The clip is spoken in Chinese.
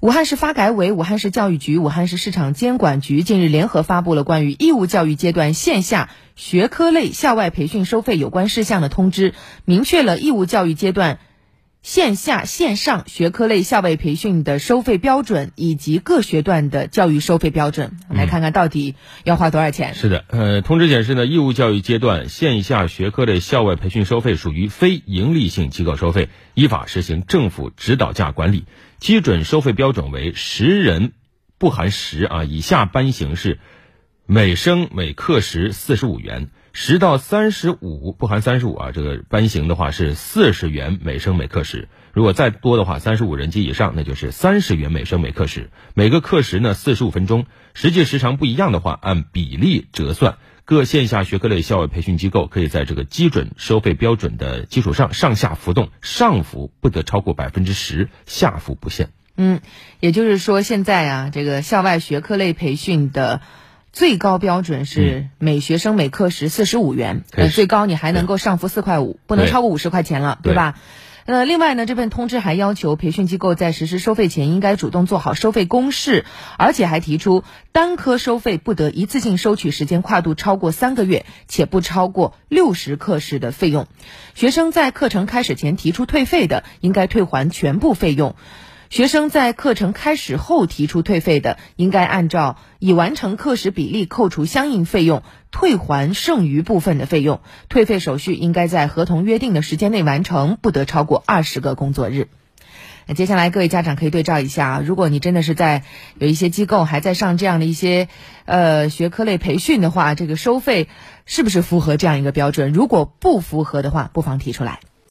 武汉市发改委、武汉市教育局、武汉市市场监管局近日联合发布了关于义务教育阶段线下学科类校外培训收费有关事项的通知，明确了义务教育阶段。线下、线上学科类校外培训的收费标准以及各学段的教育收费标准，来看看到底要花多少钱。是的，呃，通知显示呢，义务教育阶段线下学科类校外培训收费属于非营利性机构收费，依法实行政府指导价管理，基准收费标准为十人不含十啊以下班形式每生每课时四十五元。十到三十五不含三十五啊，这个班型的话是四十元每升每课时。如果再多的话，三十五人及以上，那就是三十元每升每课时。每个课时呢四十五分钟，实际时长不一样的话，按比例折算。各线下学科类校外培训机构可以在这个基准收费标准的基础上上下浮动，上浮不得超过百分之十，下浮不限。嗯，也就是说，现在啊，这个校外学科类培训的。最高标准是每学生每课时四十五元，呃，最高你还能够上浮四块五，不能超过五十块钱了，对吧？呃，另外呢，这份通知还要求培训机构在实施收费前应该主动做好收费公示，而且还提出单科收费不得一次性收取时间跨度超过三个月，且不超过六十课时的费用。学生在课程开始前提出退费的，应该退还全部费用。学生在课程开始后提出退费的，应该按照已完成课时比例扣除相应费用，退还剩余部分的费用。退费手续应该在合同约定的时间内完成，不得超过二十个工作日。那接下来各位家长可以对照一下啊，如果你真的是在有一些机构还在上这样的一些呃学科类培训的话，这个收费是不是符合这样一个标准？如果不符合的话，不妨提出来。